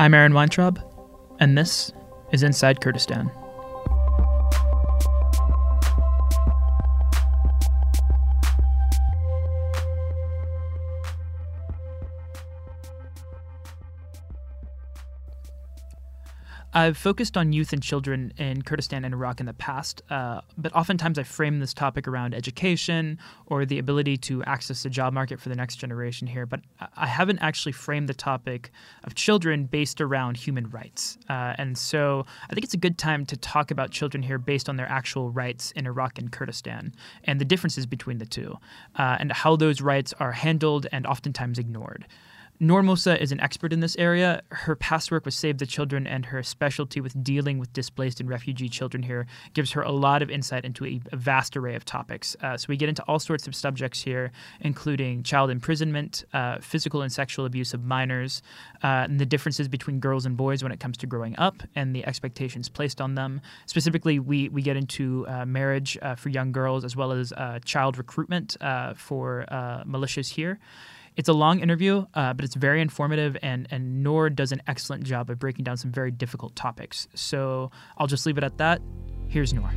I'm Aaron Weintraub, and this is Inside Kurdistan. I've focused on youth and children in Kurdistan and Iraq in the past, uh, but oftentimes I frame this topic around education or the ability to access the job market for the next generation here. But I haven't actually framed the topic of children based around human rights. Uh, and so I think it's a good time to talk about children here based on their actual rights in Iraq and Kurdistan and the differences between the two uh, and how those rights are handled and oftentimes ignored. Noor Musa is an expert in this area. Her past work with Save the Children and her specialty with dealing with displaced and refugee children here gives her a lot of insight into a, a vast array of topics. Uh, so we get into all sorts of subjects here, including child imprisonment, uh, physical and sexual abuse of minors, uh, and the differences between girls and boys when it comes to growing up and the expectations placed on them. Specifically, we, we get into uh, marriage uh, for young girls as well as uh, child recruitment for militias here. It's a long interview, uh, but it's very informative, and, and Noor does an excellent job of breaking down some very difficult topics. So I'll just leave it at that. Here's Noor.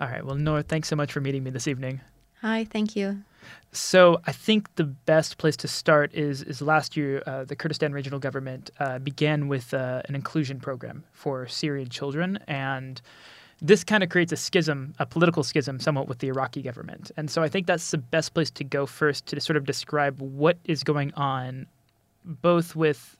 All right. Well, Noor, thanks so much for meeting me this evening. Hi, thank you. So I think the best place to start is is last year uh, the Kurdistan regional government uh, began with uh, an inclusion program for Syrian children, and this kind of creates a schism, a political schism, somewhat with the Iraqi government. And so I think that's the best place to go first to sort of describe what is going on, both with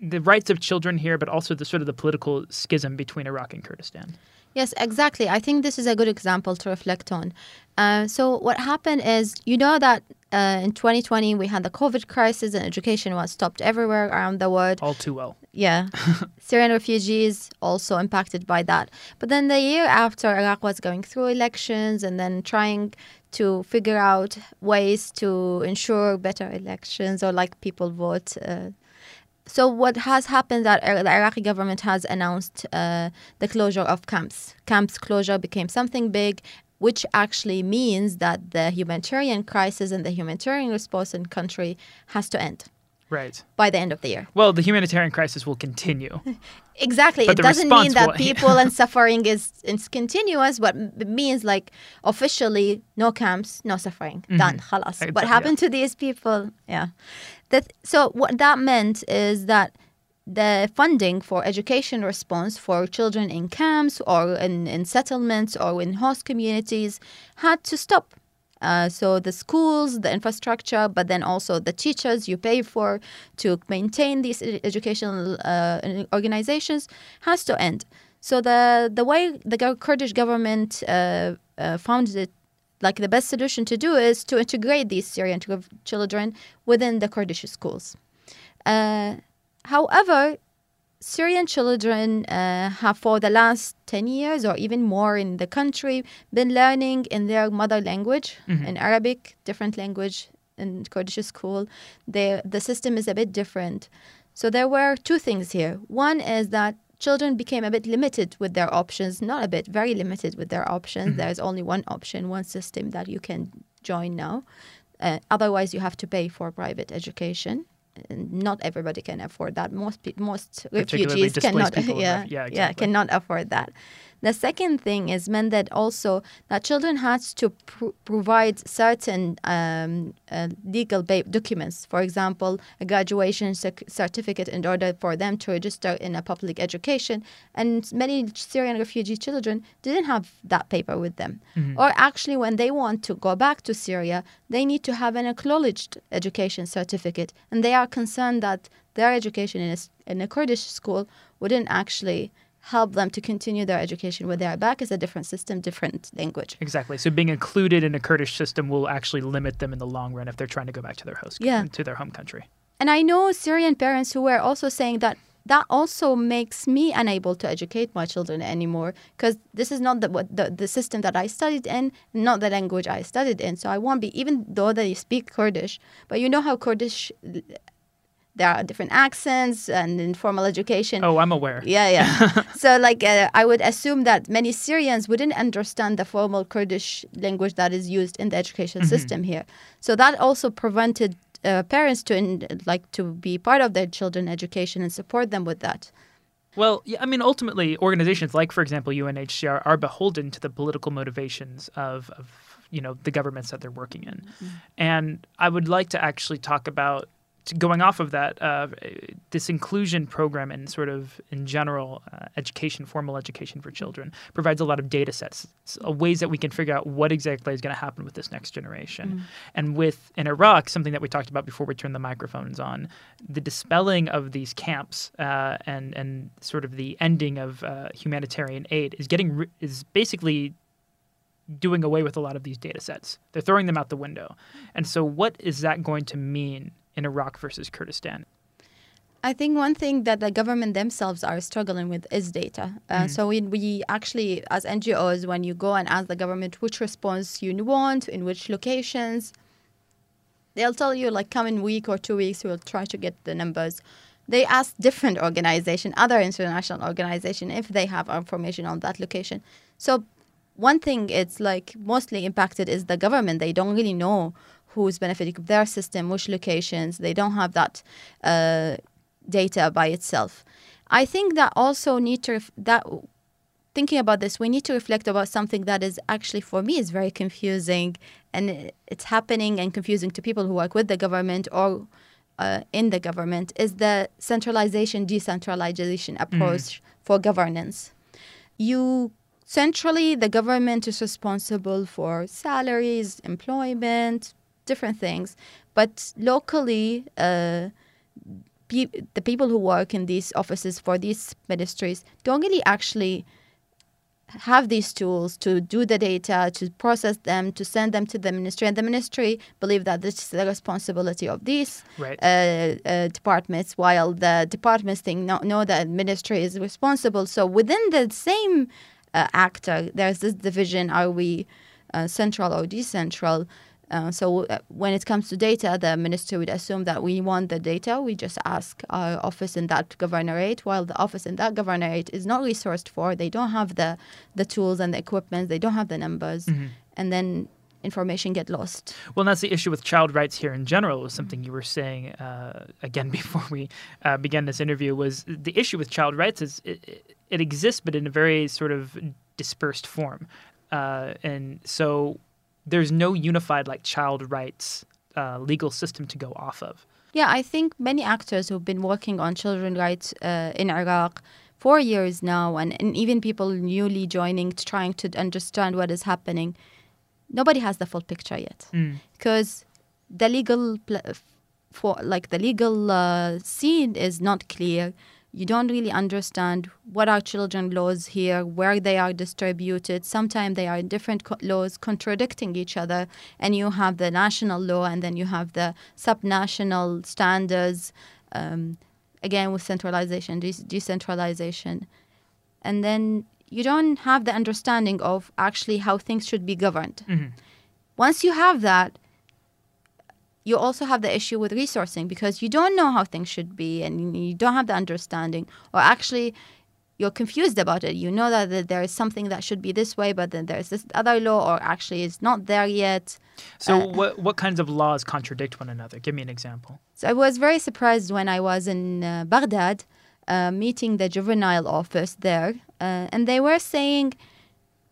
the rights of children here, but also the sort of the political schism between Iraq and Kurdistan. Yes, exactly. I think this is a good example to reflect on. Uh, so what happened is, you know that uh, in 2020 we had the COVID crisis and education was stopped everywhere around the world. All too well. Yeah, Syrian refugees also impacted by that. But then the year after, Iraq was going through elections and then trying to figure out ways to ensure better elections or like people vote. Uh, so what has happened that the Iraqi government has announced uh, the closure of camps. Camps closure became something big, which actually means that the humanitarian crisis and the humanitarian response in country has to end. Right. By the end of the year. Well, the humanitarian crisis will continue. exactly. But it doesn't mean that people and suffering is, is continuous, but it means like officially no camps, no suffering. Mm-hmm. Done. Khalas. what happened yeah. to these people? Yeah. That so what that meant is that the funding for education response for children in camps or in, in settlements or in host communities had to stop. Uh, so the schools, the infrastructure, but then also the teachers you pay for to maintain these educational uh, organizations has to end. So the the way the Kurdish government uh, uh found it like the best solution to do is to integrate these Syrian children within the Kurdish schools. Uh, however, Syrian children uh, have, for the last 10 years or even more in the country, been learning in their mother language, mm-hmm. in Arabic, different language in Kurdish school. They, the system is a bit different. So there were two things here. One is that children became a bit limited with their options, not a bit, very limited with their options. Mm-hmm. There's only one option, one system that you can join now. Uh, otherwise, you have to pay for private education. Not everybody can afford that. Most most refugees cannot, yeah, yeah, exactly. yeah, cannot afford that. The second thing is meant that also that children had to pr- provide certain um, uh, legal ba- documents, for example, a graduation c- certificate in order for them to register in a public education. And many Syrian refugee children didn't have that paper with them. Mm-hmm. Or actually, when they want to go back to Syria, they need to have an acknowledged education certificate. And they are concerned that their education in a, in a Kurdish school wouldn't actually help them to continue their education where they are back is a different system, different language. Exactly. So being included in a Kurdish system will actually limit them in the long run if they're trying to go back to their host yeah. to their home country. And I know Syrian parents who were also saying that that also makes me unable to educate my children anymore because this is not the, the the system that I studied in, not the language I studied in. So I won't be even though they speak Kurdish, but you know how Kurdish there are different accents and informal education. Oh, I'm aware. Yeah, yeah. so, like, uh, I would assume that many Syrians wouldn't understand the formal Kurdish language that is used in the education mm-hmm. system here. So that also prevented uh, parents to in, like to be part of their children education and support them with that. Well, yeah, I mean, ultimately, organizations like, for example, UNHCR are beholden to the political motivations of, of you know the governments that they're working in, mm-hmm. and I would like to actually talk about going off of that, uh, this inclusion program and sort of in general uh, education, formal education for children, provides a lot of data sets, uh, ways that we can figure out what exactly is going to happen with this next generation. Mm. And with in Iraq, something that we talked about before we turned the microphones on, the dispelling of these camps uh, and and sort of the ending of uh, humanitarian aid is getting is basically doing away with a lot of these data sets. They're throwing them out the window. And so, what is that going to mean in Iraq versus Kurdistan? I think one thing that the government themselves are struggling with is data. Uh, mm So we, we actually, as NGOs, when you go and ask the government which response you want, in which locations, they'll tell you like come in week or two weeks, we'll try to get the numbers. They ask different organization, other international organization, if they have information on that location. So one thing it's like mostly impacted is the government. They don't really know who's benefiting from their system, which locations. They don't have that uh, data by itself. I think that also need to ref- that thinking about this, we need to reflect about something that is actually for me is very confusing, and it's happening and confusing to people who work with the government or uh, in the government is the centralization decentralization approach mm. for governance. You centrally, the government is responsible for salaries, employment, different things. But locally, uh, pe- the people who work in these offices for these ministries don't really actually have these tools to do the data, to process them, to send them to the ministry. And the ministry believe that this is the responsibility of these right. uh, uh, departments, while the departments think no, no, the ministry is responsible. So within the same uh, actor, there's this division: are we uh, central or decentral? Uh, so uh, when it comes to data, the minister would assume that we want the data. We just ask our office in that governorate, while the office in that governorate is not resourced for. They don't have the the tools and the equipment. They don't have the numbers, mm-hmm. and then information get lost. Well, that's the issue with child rights here in general. Was something you were saying uh, again before we uh, began this interview. Was the issue with child rights is it, it exists, but in a very sort of dispersed form, uh, and so there's no unified like child rights uh, legal system to go off of. Yeah, I think many actors who've been working on children rights uh, in Iraq for years now, and, and even people newly joining, trying to understand what is happening, nobody has the full picture yet because mm. the legal pl- for like the legal uh, scene is not clear you don't really understand what are children laws here, where they are distributed. Sometimes they are different co- laws contradicting each other, and you have the national law, and then you have the subnational standards. Um, again, with centralization, de- decentralization, and then you don't have the understanding of actually how things should be governed. Mm-hmm. Once you have that, you also have the issue with resourcing because you don't know how things should be and you don't have the understanding or actually you're confused about it. You know that, that there is something that should be this way but then there's this other law or actually it's not there yet. So uh, what, what kinds of laws contradict one another? Give me an example. So i was very surprised when i was in uh, baghdad uh, meeting the juvenile office there uh, and they were saying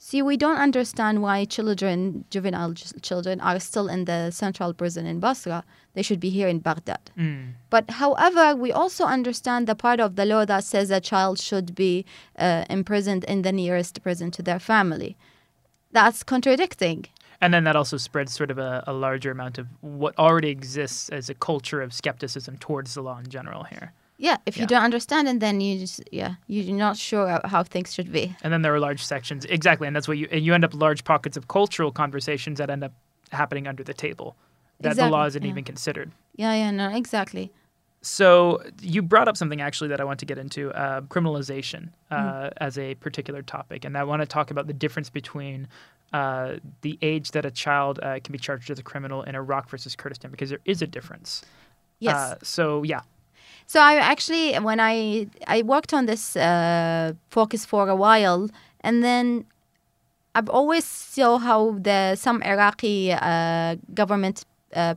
See, we don't understand why children, juvenile children, are still in the central prison in Basra. They should be here in Baghdad. Mm. But however, we also understand the part of the law that says a child should be uh, imprisoned in the nearest prison to their family. That's contradicting. And then that also spreads sort of a, a larger amount of what already exists as a culture of skepticism towards the law in general here. Yeah, if you yeah. don't understand and then you just yeah you're not sure how things should be. And then there are large sections exactly, and that's what you and you end up large pockets of cultural conversations that end up happening under the table that exactly. the law isn't yeah. even considered. Yeah, yeah, no, exactly. So you brought up something actually that I want to get into uh, criminalization uh, mm. as a particular topic, and I want to talk about the difference between uh, the age that a child uh, can be charged as a criminal in Iraq versus Kurdistan because there is a difference. Yes. Uh, so yeah, So I actually, when I I worked on this uh, focus for a while, and then I've always saw how the some Iraqi uh, government uh,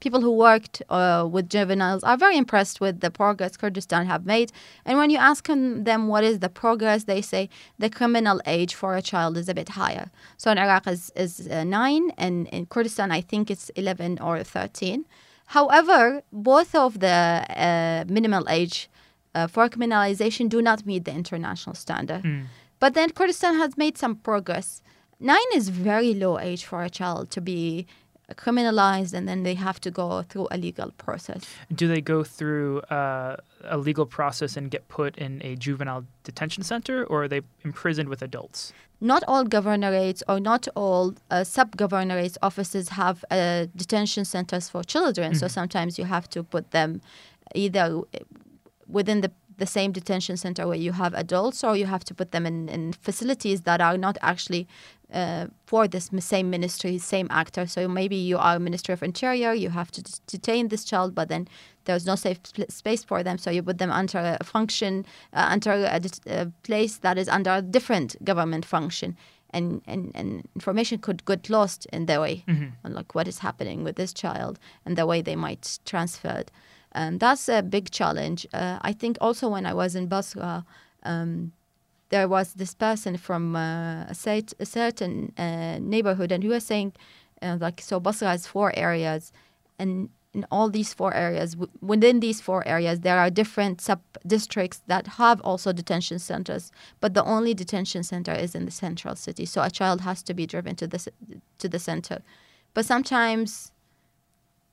people who worked uh, with juveniles, are very impressed with the progress Kurdistan have made. And when you ask them what is the progress, they say the criminal age for a child is a bit higher. So in Iraq is is uh, nine, and in Kurdistan I think it's eleven or thirteen. However, both of the uh, minimal age uh, for criminalization do not meet the international standard. Mm. But then Kurdistan has made some progress. Nine is very low age for a child to be criminalized and then they have to go through a legal process. Do they go through uh, a legal process and get put in a juvenile detention center or are they imprisoned with adults? Not all governorates or not all uh, sub governorates offices have uh, detention centers for children. Mm-hmm. So sometimes you have to put them either within the the same detention center where you have adults, or you have to put them in, in facilities that are not actually uh, for this same ministry, same actor. So maybe you are Ministry of Interior, you have to detain this child, but then there's no safe space for them. So you put them under a function, uh, under a, a, place that is under a different government function. And, and, and information could get lost in the way, mm-hmm. on like what is happening with this child and the way they might transfer it. And that's a big challenge. Uh, I think also when I was in Basra, um, there was this person from uh, a, a, certain uh, neighborhood, and he was saying, uh, like, so Basra has four areas, and in all these four areas, w- within these four areas, there are different sub districts that have also detention centers, but the only detention center is in the central city. So a child has to be driven to the to the center, but sometimes,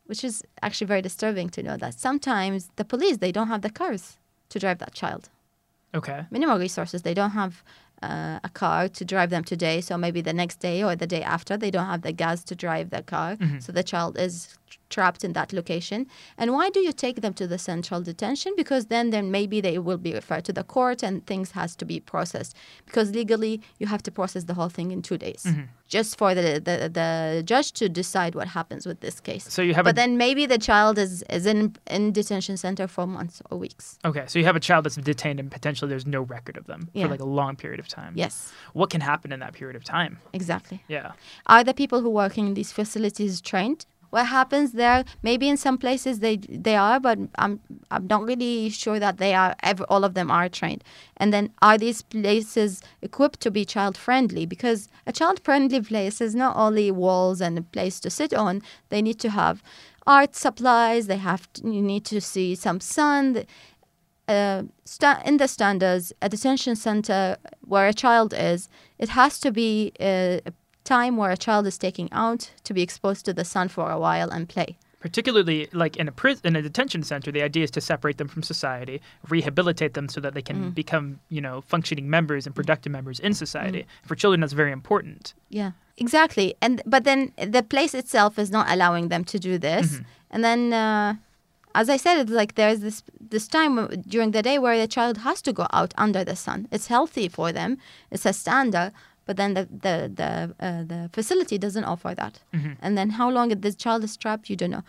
which is actually very disturbing to know that sometimes the police they don't have the cars to drive that child. Okay. Minimal resources. They don't have uh, a car to drive them today, so maybe the next day or the day after, they don't have the gas to drive the car. Mm-hmm. So the child is trapped in that location. And why do you take them to the central detention? Because then, then maybe they will be referred to the court and things has to be processed. Because legally, you have to process the whole thing in two days. Mm-hmm just for the, the, the judge to decide what happens with this case. So you have, but then maybe the child is is in in detention center for months or weeks. Okay, so you have a child that's detained and potentially there's no record of them yeah. for like a long period of time. Yes. What can happen in that period of time? Exactly. Yeah. Are the people who work in these facilities trained? What happens there maybe in some places they they are but i'm i'm not really sure that they are ever all of them are trained. And then are these places equipped to be child friendly because a child friendly place is not only walls and a place to sit on. They need to have art supplies. They have to, you need to see some sun. Uh, in the standards, a detention center where a child is, it has to be uh, time where a child is taken out to be exposed to the sun for a while and play. Particularly, like in a prison, in a detention center, the idea is to separate them from society, rehabilitate them so that they can mm. become, you know, functioning members and productive members in society. Mm. For children, that's very important. Yeah, exactly. And but then the place itself is not allowing them to do this. Mm-hmm. And then, uh, as I said, it's like there's this this time during the day where the child has to go out under the sun. It's healthy for them. It's a standard but then the the the, uh, the facility doesn't offer that. Mm-hmm. And then how long this child is trapped, you don't know.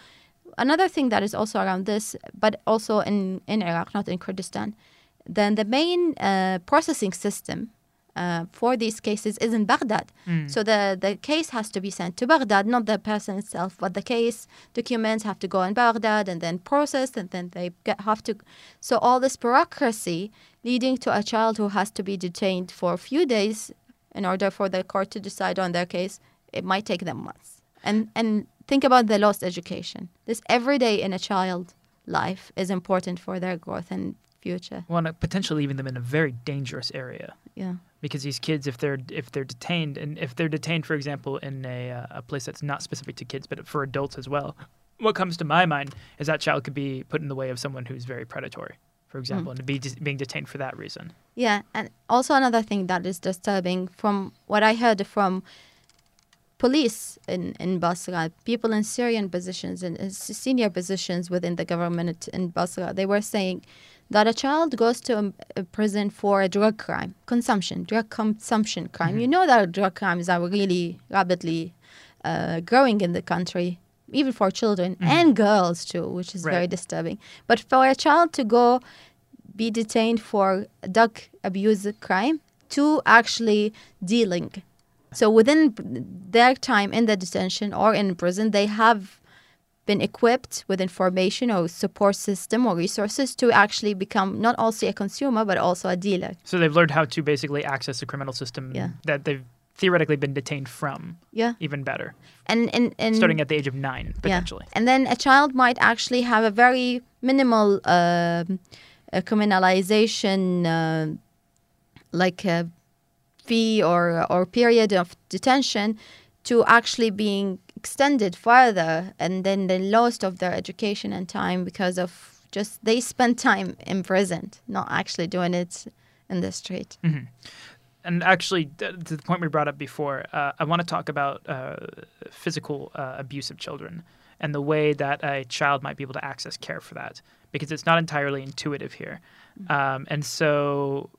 Another thing that is also around this, but also in in Iraq, not in Kurdistan, then the main uh, processing system uh, for these cases is in Baghdad. Mm. So the, the case has to be sent to Baghdad, not the person itself, but the case documents have to go in Baghdad and then processed, and then they get, have to. So all this bureaucracy leading to a child who has to be detained for a few days in order for the court to decide on their case, it might take them months. And and think about the lost education. This every day in a child life is important for their growth and future. Well, and potentially leaving them in a very dangerous area. Yeah. Because these kids, if they're if they're detained, and if they're detained, for example, in a uh, a place that's not specific to kids, but for adults as well, what comes to my mind is that child could be put in the way of someone who's very predatory for example, mm. and be de- being detained for that reason. Yeah, and also another thing that is disturbing from what I heard from police in, in Basra, people in Syrian positions and senior positions within the government in Basra, they were saying that a child goes to a, prison for a drug crime, consumption, drug consumption crime. Mm-hmm. You know that drug crimes are really rapidly uh, growing in the country even for children and girls too, which is Right. very disturbing. But for a child to go be detained for drug abuse crime to actually dealing. So within their time in the detention or in prison, they have been equipped with information or support system or resources to actually become not only a consumer but also a dealer. So they've learned how to basically access the criminal system Yeah. that they've theoretically been detained from. Yeah. Even better, And and, and starting at the age of nine potentially. Yeah. And then a child might actually have a very minimal um uh, criminalization, uh, like a fee or or period of detention, to actually being extended further, and then the loss of their education and time because of just they spend time imprisoned, not actually doing it in the street. And actually, to the point we brought up before, uh, I want to talk about uh, physical uh, abuse of children and the way that a child might be able to access care for that, because it's not entirely intuitive here. Um, and so,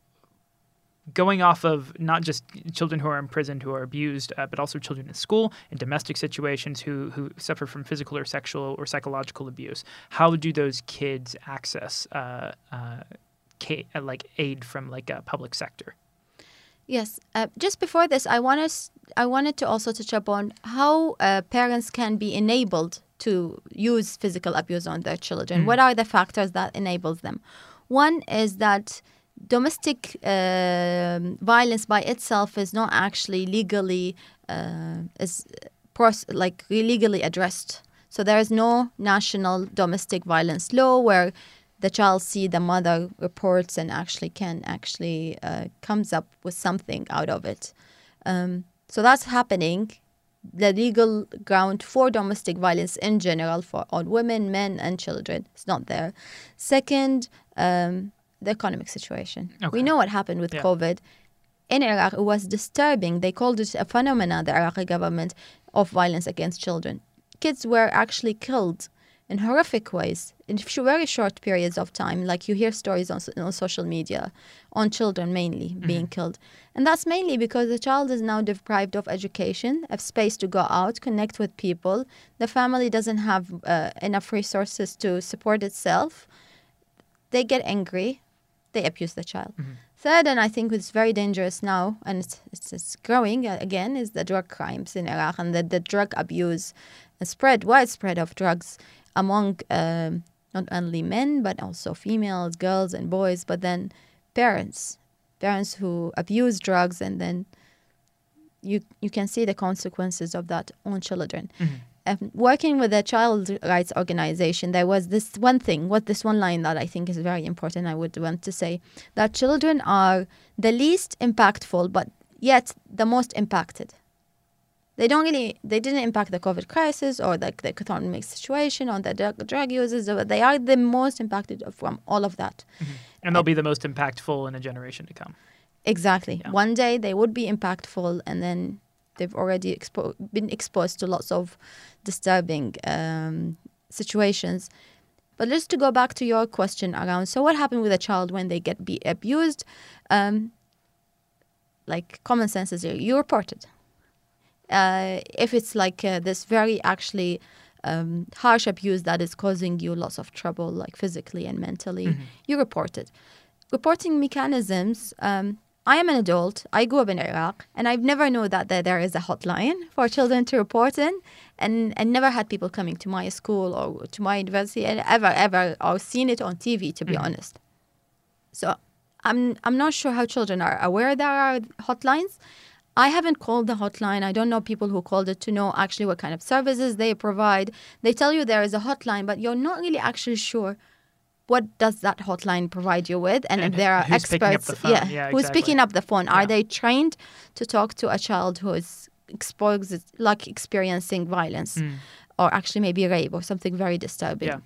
going off of not just children who are imprisoned who are abused, uh, but also children in school and domestic situations who who suffer from physical or sexual or psychological abuse, how do those kids access uh, uh, ca- uh, like aid from like a public sector? Yes. Uh, just before this, I want us, I wanted to also touch upon how uh, parents can be enabled to use physical abuse on their children. What are the factors that enables them? One is that domestic um violence by itself is not actually legally uh, is pros- like legally addressed. So there is no national domestic violence law where the child see the mother reports and actually can actually uh, comes up with something out of it. Um, so that's happening. The legal ground for domestic violence in general for on women, men, and children is not there. Second, um, the economic situation. Okay. We know what happened with Yeah. COVID. In Iraq, it was disturbing. They called it a phenomenon, the Iraqi government, of violence against children. Kids were actually killed in horrific ways in very short periods of time. Like you hear stories on, on social media on children mainly being killed. And that's mainly because the child is now deprived of education, of space to go out, connect with people. The family doesn't have uh, enough resources to support itself. They get angry, they abuse the child. Third, and I think it's very dangerous now, and it's, it's, it's growing uh, again, is the drug crimes in Iraq and the, the drug abuse, spread, widespread of drugs among um, not only men, but also females, girls, and boys, but then parents, parents who abuse drugs, and then you, you can see the consequences of that on children um, working with a child rights organization, there was this one thing, what this one line that I think is very important. I would want to say that children are the least impactful, but yet the most impacted. They don't really, they didn't impact the COVID crisis or the, the economic situation or the drug, drug users. but They are the most impacted from all of that. And they'll be the most impactful in a generation to come. Exactly. Yeah. One day they would be impactful, and then they've already expo- been exposed to lots of disturbing um, situations. But just to go back to your question around, so what happened with a child when they get be abused? Um, like common sense is you report it. Uh, if it's like uh, this very actually um, harsh abuse that is causing you lots of trouble, like physically and mentally, you report it. Reporting mechanisms. Um, I am an adult. I grew up in Iraq, and I've never known that there, there is a hotline for children to report in, and and never had people coming to my school or to my university, and ever ever or seen it on TV. To be honest, so I'm I'm not sure how children are aware there are hotlines. I haven't called the hotline. I don't know people who called it to know actually what kind of services they provide. They tell you there is a hotline, but you're not really actually sure what does that hotline provide you with, and, And if there are who's picking up experts, the phone. Yeah, who's exactly. picking up the phone? Are they trained to talk to a child who is exposed, like experiencing violence, hmm. or actually maybe rape or something very disturbing? Yeah.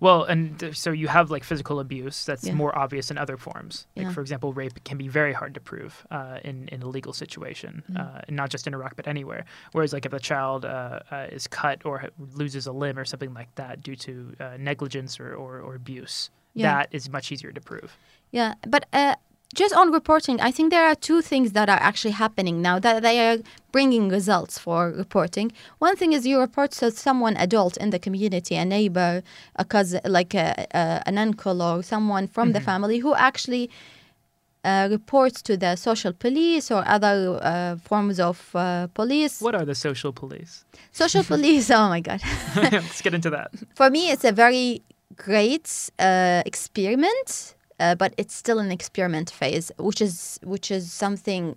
Well, and so you have like physical abuse that's Yeah. more obvious in other forms. Like, Yeah. for example, rape can be very hard to prove uh, in, in a legal situation, Mm. uh, not just in Iraq, but anywhere. Whereas, like, if a child uh, uh, is cut or loses a limb or something like that due to uh, negligence or, or, or abuse, Yeah. that is much easier to prove. Yeah, but uh, just on reporting, I think there are two things that are actually happening now that they are bringing results for reporting. One thing is you report to someone adult in the community, a neighbor, a cousin, like a, a, an uncle or someone from mm-hmm. the family who actually uh, reports to the social police or other uh, forms of uh, police. What are the social police? Social police, oh my God. Let's get into that. For me, it's a very great uh, experiment uh, but it's still an experiment phase, which is which is something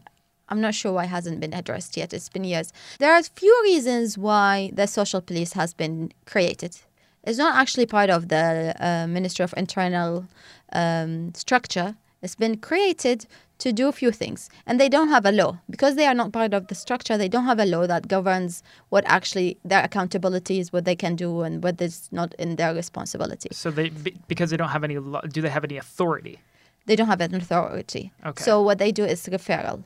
I'm not sure why hasn't been addressed yet. It's been years. There are a few reasons why the social police has been created. It's not actually part of the uh, Ministry of Internal um, structure. It's been created to do a few things. And they don't have a law. Because they are not part of the structure, they don't have a law that governs what actually their accountability is, what they can do, and what is not in their responsibility. So they, because they don't have any law, do they have any authority? They don't have an authority. Okay. So what they do is referral.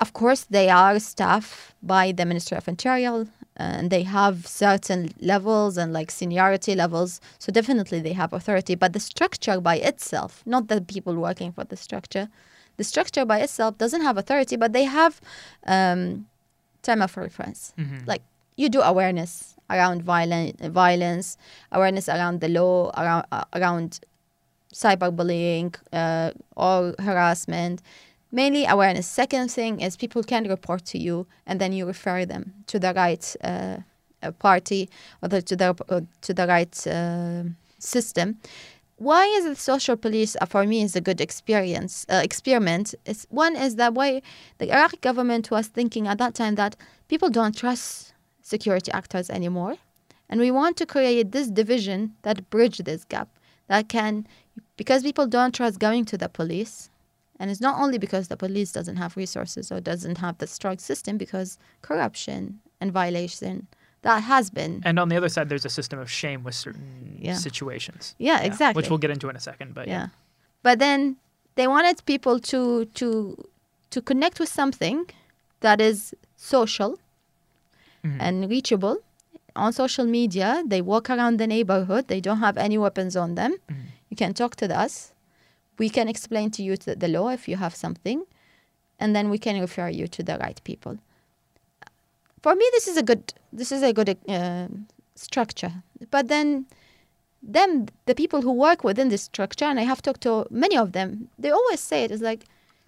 Of course, they are staffed by the Ministry of Interior, and they have certain levels and like seniority levels. So definitely they have authority. But the structure by itself, not the people working for the structure, the structure by itself doesn't have authority, but they have um, time of reference. Mm-hmm. Like you do awareness around violent violence, awareness around the law, around uh, around cyberbullying uh, or harassment. Mainly awareness. Second thing is people can report to you, and then you refer them to the right uh, party or the, to the uh, to the right uh, system why is the social police uh, for me is a good experience uh, experiment is one is that why the iraqi government was thinking at that time that people don't trust security actors anymore and we want to create this division that bridge this gap that can because people don't trust going to the police and it's not only because the police doesn't have resources or doesn't have the strong system because corruption and violation that has been. And on the other side, there's a system of shame with certain yeah. situations. Yeah, yeah, exactly. Which we'll get into in a second. But yeah. yeah. But then they wanted people to to to connect with something that is social mm-hmm. and reachable on social media. They walk around the neighborhood. They don't have any weapons on them. Mm-hmm. You can talk to us. We can explain to you the law if you have something, and then we can refer you to the right people. For me this is a good this is a good uh, structure. But then them the people who work within this structure and i have talked to many of them they always say it is like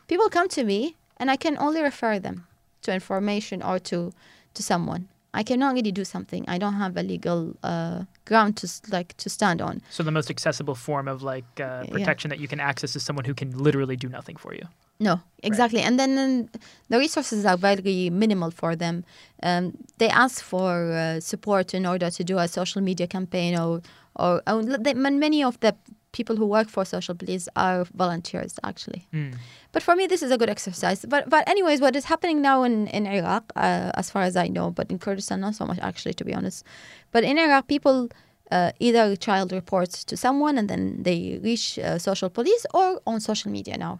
people come to me and i can only refer them to information or to to someone i cannot really do something i don't have a legal uh, ground to like to stand on so the most accessible form of like uh, protection yeah. that you can access is someone who can literally do nothing for you no, exactly. Right. And then um, the resources are very minimal for them. Um, they ask for uh, support in order to do a social media campaign, or, or, or they, many of the people who work for social police are volunteers, actually. Mm. But for me, this is a good exercise. But, but anyways, what is happening now in, in Iraq, uh, as far as I know, but in Kurdistan, not so much, actually, to be honest. But in Iraq, people. Uh, either a child reports to someone and then they reach uh, social police or on social media now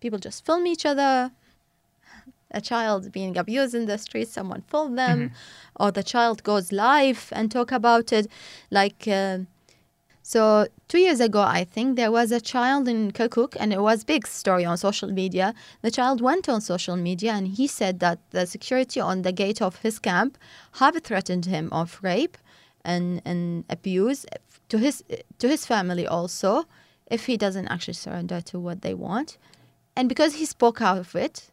people just film each other a child being abused in the street someone filmed them mm-hmm. or the child goes live and talk about it like uh, so two years ago i think there was a child in kirkuk and it was big story on social media the child went on social media and he said that the security on the gate of his camp have threatened him of rape and, and abuse to his to his family also if he doesn't actually surrender to what they want and because he spoke out of it,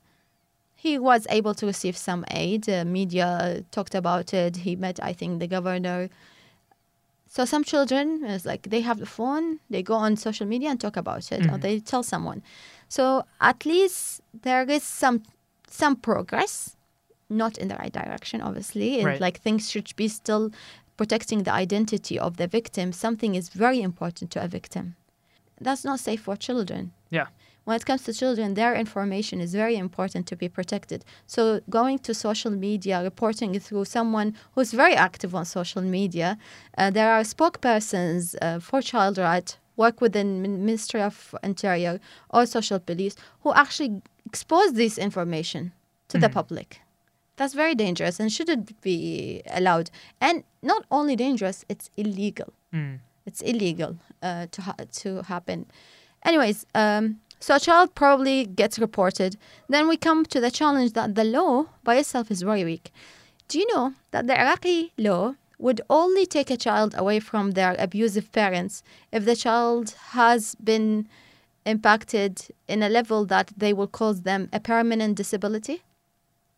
he was able to receive some aid. Uh, media talked about it. He met, I think, the governor. So some children, it's like they have the phone, they go on social media and talk about it, mm-hmm. or they tell someone. So at least there is some some progress, not in the right direction, obviously. Right. Like things should be still protecting the identity of the victim. Something is very important to a victim. That's not safe for children. Yeah when it comes to children, their information is very important to be protected. So going to social media, reporting through someone who's very active on social media, uh, there are spokespersons uh, for child rights work within Ministry of Interior or social police who actually expose this information to mm-hmm. the public. That's very dangerous and shouldn't be allowed. And not only dangerous, it's illegal. Mm. It's illegal uh, to ha- to happen. Anyways, um, So a child probably gets reported. Then we come to the challenge that the law by itself is very weak. Do you know that the Iraqi law would only take a child away from their abusive parents if the child has been impacted in a level that they will cause them a permanent disability?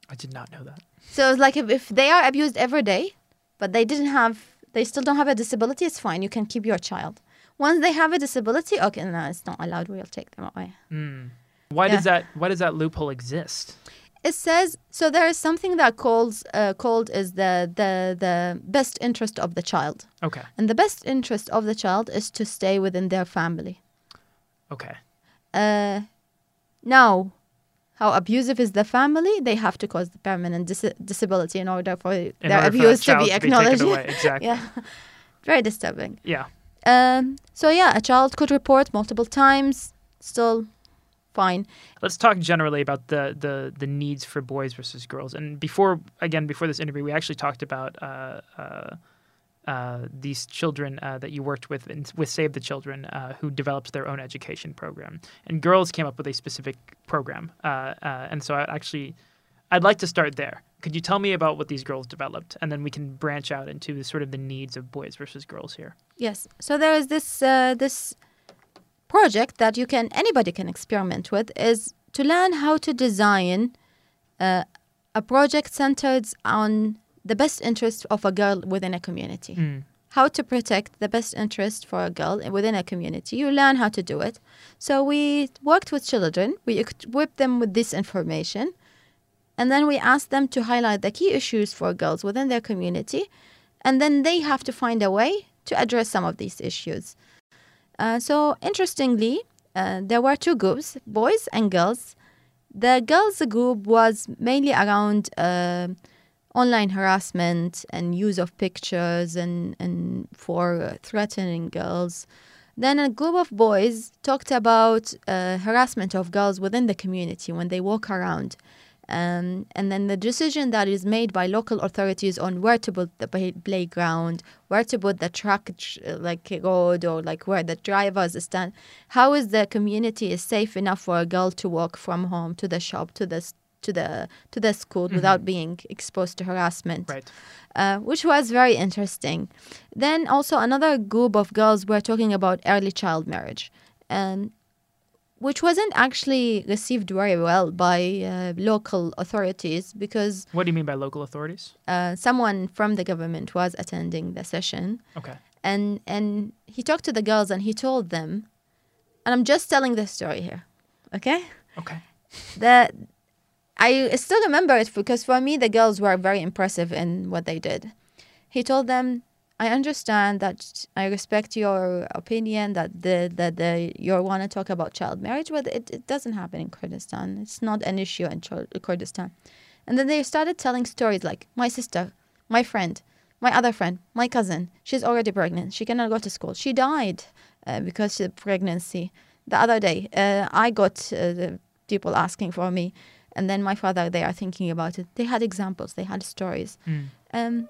I did not know that. So it's like if, if they are abused every day, but they didn't have, they still don't have a disability, it's fine. You can keep your child. Once they have a disability, okay, no, it's not allowed. We'll take them away. Mm. Why yeah. does that? Why does that loophole exist? It says so. There is something that calls uh, called is the the the best interest of the child. Okay. And the best interest of the child is to stay within their family. Okay. Uh, now, how abusive is the family? They have to cause the permanent dis- disability in order for in their order abuse for to be acknowledged. To be exactly. yeah. Very disturbing. Yeah. Um, so yeah, a child could report multiple times. Still fine. Let's talk generally about the, the the needs for boys versus girls. And before again, before this interview, we actually talked about uh, uh, uh, these children uh, that you worked with in, with Save the Children, uh, who developed their own education program. And girls came up with a specific program. Uh, and so I actually, I'd like to start there. Could you tell me about what these girls developed, and then we can branch out into the, sort of the needs of boys versus girls here? Yes. So there is this uh, this project that you can anybody can experiment with is to learn how to design uh, a project centered on the best interest of a girl within a community. Mm. How to protect the best interest for a girl within a community. You learn how to do it. So we worked with children. We equipped them with this information and then we ask them to highlight the key issues for girls within their community. And then they have to find a way to address some of these issues. Uh, so, interestingly, uh, there were two groups boys and girls. The girls group was mainly around uh, online harassment and use of pictures and, and for threatening girls. Then a group of boys talked about uh, harassment of girls within the community when they walk around um, and then the decision that is made by local authorities on where to put the playground, where to put the truck like road or like where the drivers stand. How is the community is safe enough for a girl to walk from home to the shop to the to the to the school mm-hmm. without being exposed to harassment, right. uh, which was very interesting. Then also another group of girls were talking about early child marriage, and which wasn't actually received very well by uh, local authorities because. What do you mean by local authorities? Uh, someone from the government was attending the session. Okay. And and he talked to the girls and he told them, and I'm just telling this story here, okay? Okay. That I still remember it because for me the girls were very impressive in what they did. He told them I understand that I respect your opinion that the that the you want to talk about child marriage, but it, it doesn't happen in Kurdistan. It's not an issue in Kurdistan. And then they started telling stories like my sister, my friend, my other friend, my cousin. She's already pregnant. She cannot go to school. She died uh, because of pregnancy. The other day, uh, I got uh, people asking for me, and then my father. They are thinking about it. They had examples. They had stories. Mm. Um,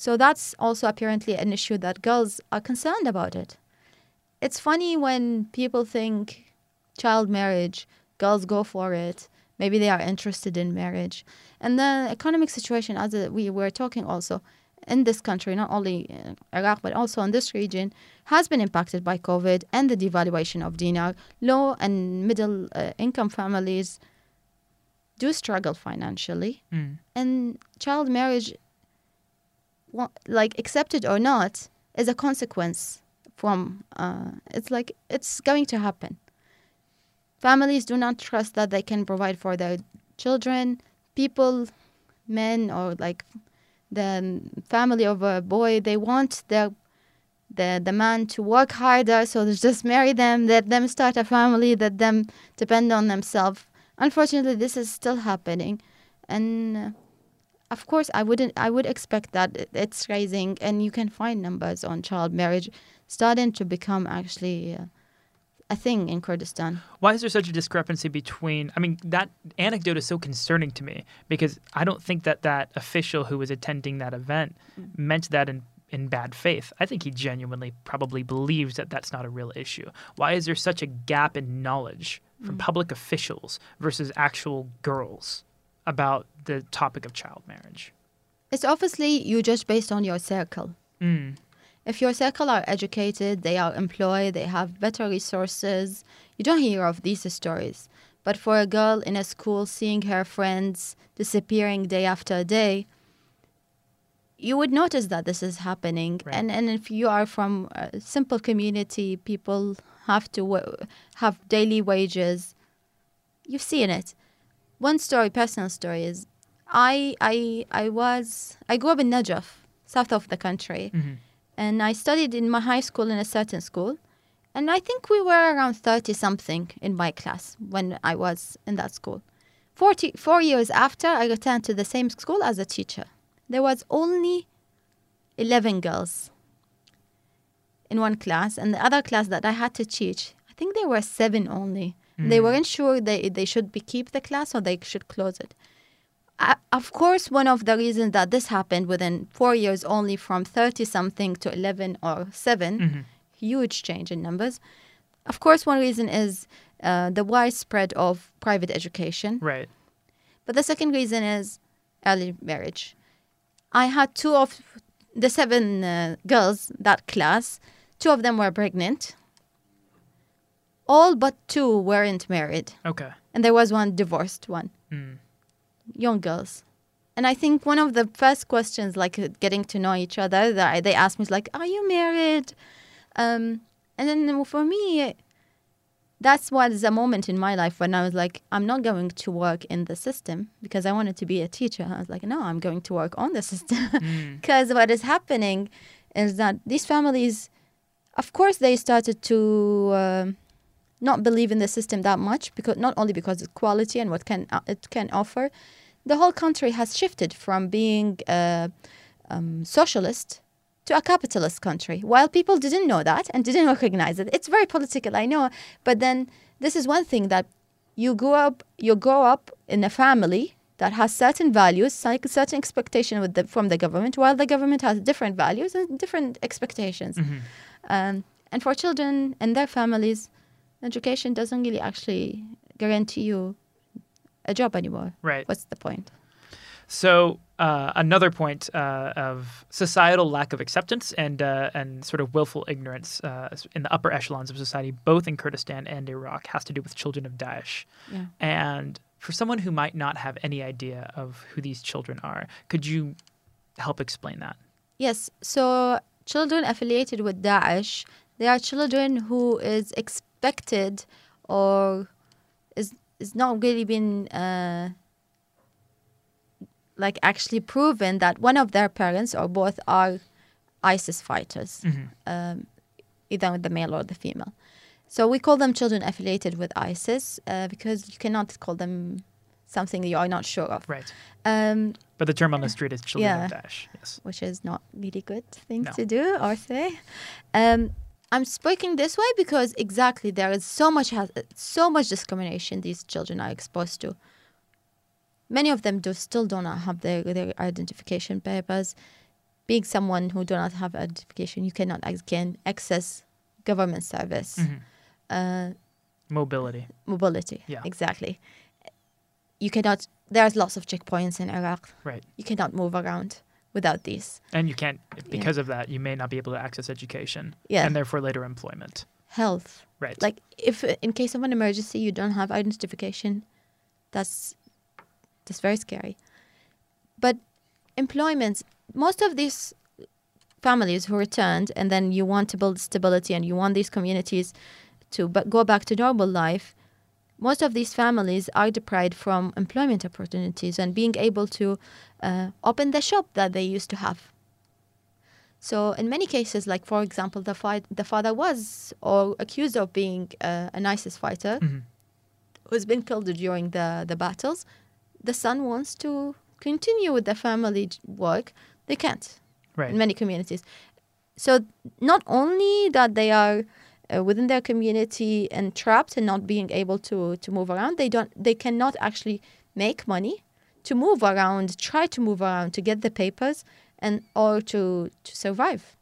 so that's also apparently an issue that girls are concerned about it. It's funny when people think child marriage, girls go for it. Maybe they are interested in marriage. And the economic situation, as we were talking also, in this country, not only Iraq, but also in this region, has been impacted by COVID and the devaluation of dinar. Low and middle uh, income families do struggle financially. Mm. And child marriage like accepted or not is a consequence from uh, it's like it's going to happen. Families do not trust that they can provide for their children. People men or like the family of a boy they want their the the man to work harder so just marry them let them start a family let them depend on themselves. Unfortunately this is still happening. And uh, of course i wouldn't i would expect that it's rising and you can find numbers on child marriage starting to become actually uh, a thing in kurdistan why is there such a discrepancy between i mean that anecdote is so concerning to me because i don't think that that official who was attending that event mm. meant that in in bad faith. I think he genuinely probably believes that that's not a real issue. Why is there such a gap in knowledge from public officials versus actual girls about the topic of child marriage? It's obviously you judge based on your circle. Mm. If your circle are educated, they are employed, they have better resources, you don't hear of these stories. But for a girl in a school seeing her friends disappearing day after day, you would notice that this is happening. Right. And and if you are from a simple community, people have to have daily wages. You've seen it. One story, personal story, is I I I was I grew up in Najaf, south of the country, Mhm. and I studied in my high school in a certain school, and I think we were around thirty something in my class when I was in that school. Forty four years after, I returned to the same school as a teacher. There was only eleven girls in one class, and the other class that I had to teach, I think there were seven only. They Mm. weren't sure they they should be keep the class or they should close it. Uh, of course, one of the reasons that this happened within four years only from 30 something to 11 or 7, Mhm. huge change in numbers. Of course, one reason is uh, the widespread of private education. Right. But the second reason is early marriage. I had two of the seven uh, girls that class, two of them were pregnant. All but two weren't married, Okay. and there was one divorced one Mm. young girls. And I think one of the first questions, like uh, getting to know each other, that I- they asked me is like, "Are you married?" Um, and then for me, that's was a moment in my life when I was like, "I'm not going to work in the system because I wanted to be a teacher." I was like, "No, I'm going to work on the system Mm. because what is happening is that these families, of course, they started to." um not believe in the system that much because not only because of quality and what can uh, it can offer, the whole country has shifted from being uh, um, socialist to a capitalist country. While people didn't know that and didn't recognize it, it's very political, I know. But then this is one thing that you grow up, you grow up in a family that has certain values, like certain expectation with the, from the government, while the government has different values and different expectations. Mhm. Um, and for children and their families, education doesn't really actually guarantee you a job anymore. Right. What's the point? So uh, another point uh, of societal lack of acceptance and uh, and sort of willful ignorance uh, in the upper echelons of society, both in Kurdistan and Iraq, has to do with children of Daesh. Yeah. And for someone who might not have any idea of who these children are, could you help explain that? Yes. So children affiliated with Daesh, they are children who is expected or is is not really been uh, like actually proven that one of their parents or both are ISIS fighters. Mhm. um, either with the male or the female. So we call them children affiliated with ISIS uh, because you cannot call them something you are not sure of, Right. um, But the term on the street is children of Yeah. Daesh. Yes. which is not really good thing No. to do or say. Um, I'm speaking this way because exactly there is so much so much discrimination these children are exposed to. Many of them do still do not have their, their identification papers. Being someone who do not have identification, you cannot again access government service. Mhm. Uh, Mobility. mobility. Yeah. Exactly. You cannot. There's lots of checkpoints in Iraq. Right. You cannot move around without these. And you can't, because of that, you may not be able to access education Yeah. and therefore later employment. Health. Right. Like if in case of an emergency you don't have identification, that's that's very scary. But employment. Most of these families who returned, and then you want to build stability, and you want these communities to go back to normal life. Most of these families are deprived from employment opportunities and being able to uh, open the shop that they used to have. So in many cases, like for example, the fi- the father was or accused of being uh, an ISIS fighter Mhm. who's been killed during the the battles. The son wants to continue with the family work. They can't Right. in many communities. So not only that they are uh, within their community and trapped and not being able to to move around, they don't they cannot actually make money to move around, try to move around to get the papers and or to to survive.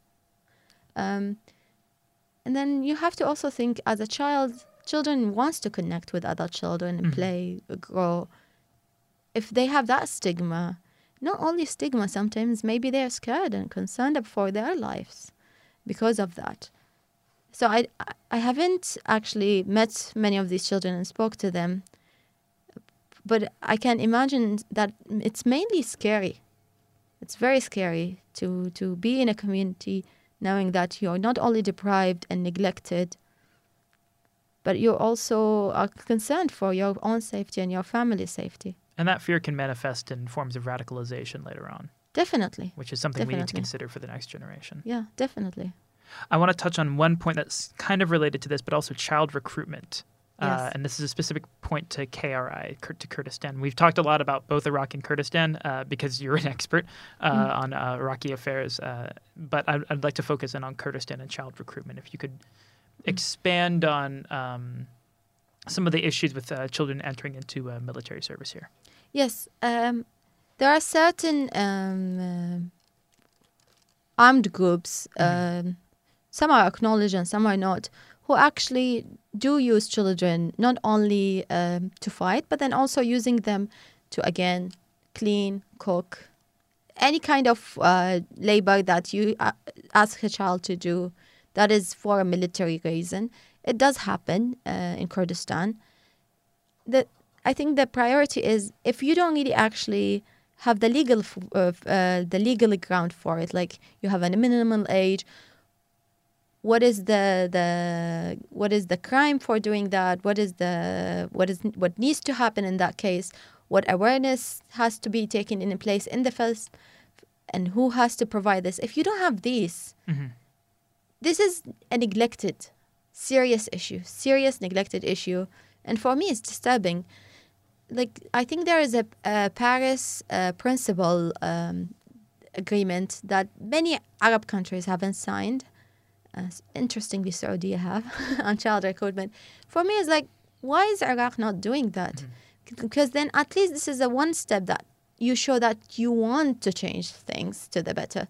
Um, and then you have to also think as a child children wants to connect with other children and Mhm. play, grow. If they have that stigma, not only stigma, sometimes maybe they're scared and concerned for their lives because of that. So I I haven't actually met many of these children and spoke to them, but I can imagine that it's mainly scary. It's very scary to to be in a community knowing that you're not only deprived and neglected, but you also are concerned for your own safety and your family's safety. And that fear can manifest in forms of radicalization later on, Definitely. which is something we need to consider for the next generation. Yeah, definitely. I want to touch on one point that's kind of related to this, but also child recruitment. Uh, Yes. and this is a specific point to KRI, to Kurdistan. We've talked a lot about both Iraq and Kurdistan uh, because you're an expert uh, Mm. on uh, Iraqi affairs. Uh, but I'd, I'd like to focus in on Kurdistan and child recruitment. If you could expand on um, some of the issues with uh, children entering into uh, military service here. Yes, um, there are certain um, um armed groups, um, some are acknowledged and some are not, who actually do use children not only um, to fight, but then also using them to, again, clean, cook, any kind of uh, labor that you uh, ask a child to do that is for a military reason. It does happen uh, in Kurdistan. The, I think the priority is if you don't really actually have the legal uh, uh, the legal ground for it, like you have a minimum age. What is the the what is the crime for doing that? What is the what is what needs to happen in that case? What awareness has to be taken in place in the first, and who has to provide this? If you don't have these, Mhm. this is a neglected, serious issue, serious neglected issue, and for me, it's disturbing. Like I think there is a, a Paris uh, principle um, agreement that many Arab countries haven't signed. Uh, interestingly, Saudi have on child recruitment. For me, it's like, why is Iraq not doing that? Because then at least this is a one step that you show that you want to change things to the better.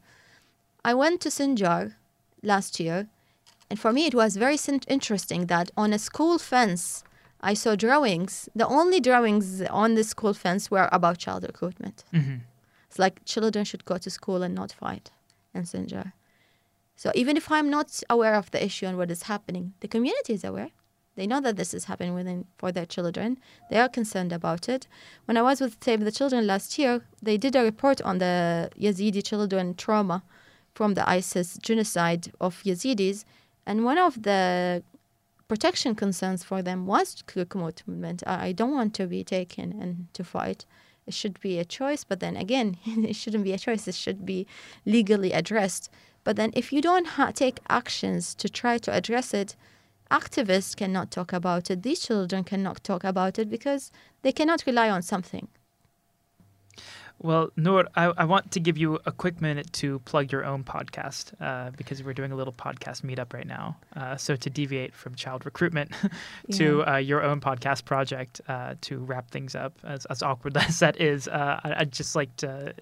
I went to Sinjar last year, and for me, it was very interesting that on a school fence, I saw drawings. The only drawings on the school fence were about child recruitment. Mhm. It's like children should go to school and not fight in Sinjar. So even if I'm not aware of the issue and what is happening, the community is aware. They know that this is happening within for their children. They are concerned about it. When I was with Save the Children last year, they did a report on the Yazidi children trauma from the ISIS genocide of Yazidis, and one of the protection concerns for them was recruitment. I I don't want to be taken and to fight. It should be a choice, but then again, it shouldn't be a choice. It should be legally addressed. But then, if you don't ha- take actions to try to address it, activists cannot talk about it. These children cannot talk about it because they cannot rely on something. Well, Noor, I, I want to give you a quick minute to plug your own podcast uh, because we're doing a little podcast meetup right now. Uh, so, to deviate from child recruitment to uh, your own podcast project, uh, to wrap things up, as, as awkward as that is, uh, I, I'd just like to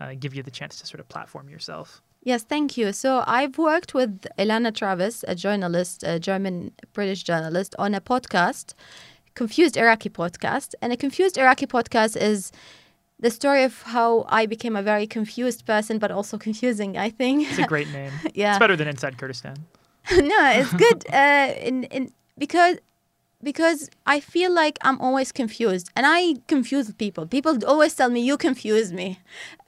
uh, give you the chance to sort of platform yourself. Yes, thank you. So I've worked with Elana Travis, a journalist, a German British journalist, on a podcast, Confused Iraqi podcast. And a Confused Iraqi podcast is the story of how I became a very confused person, but also confusing, I think. It's a great name. yeah. It's better than Inside Kurdistan. no, it's good uh, in, in, because because I feel like I'm always confused, and I confuse people. People always tell me you confuse me.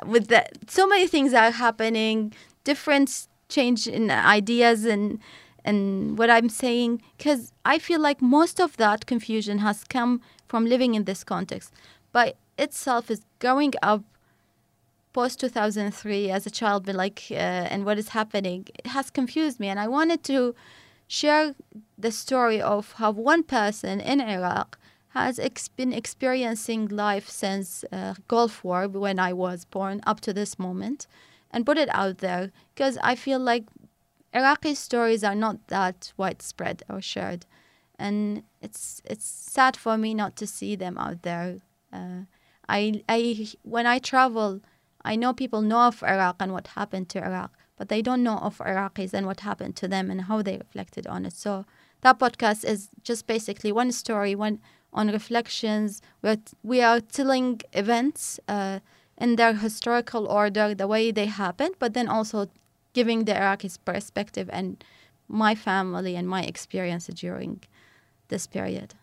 With the so many things are happening, different change in ideas and and what I'm saying, because I feel like most of that confusion has come from living in this context. By itself, is growing up post 2003 as a child, but like uh, and what is happening, it has confused me, and I wanted to share the story of how one person in Iraq has ex- been experiencing life since uh, Gulf War when I was born up to this moment and put it out there because I feel like Iraqi stories are not that widespread or shared and it's it's sad for me not to see them out there uh, I, I when I travel I know people know of Iraq and what happened to Iraq but they don't know of Iraqis and what happened to them and how they reflected on it. So that podcast is just basically one story, one on reflections. We're, we are telling events uh, in their historical order, the way they happened, but then also giving the Iraqis perspective and my family and my experience during this period.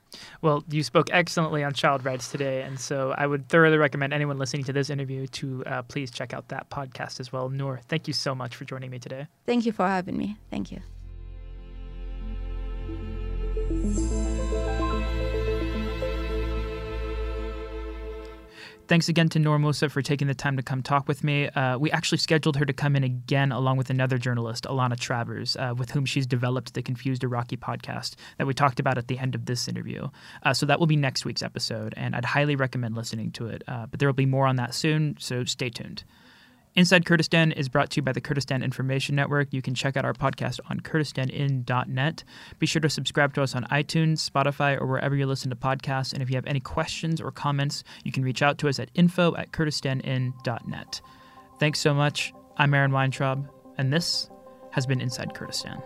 Well, you spoke excellently on child rights today, and so I would thoroughly recommend anyone listening to this interview to uh, please check out that podcast as well. Noor, thank you so much for joining me today. Thank you for having me. Thank you. Thanks again to Noor Musa for taking the time to come talk with me. Uh, we actually scheduled her to come in again along with another journalist, Alana Travers, uh, with whom she's developed the Confused Iraqi podcast that we talked about at the end of this interview. Uh, so that will be next week's episode, and I'd highly recommend listening to it. Uh, but there will be more on that soon, so stay tuned. Inside Kurdistan is brought to you by the Kurdistan Information Network. You can check out our podcast on kurdistanin.net. Be sure to subscribe to us on iTunes, Spotify, or wherever you listen to podcasts. And if you have any questions or comments, you can reach out to us at info at kurdistanin.net. Thanks so much. I'm Aaron Weintraub, and this has been Inside Kurdistan.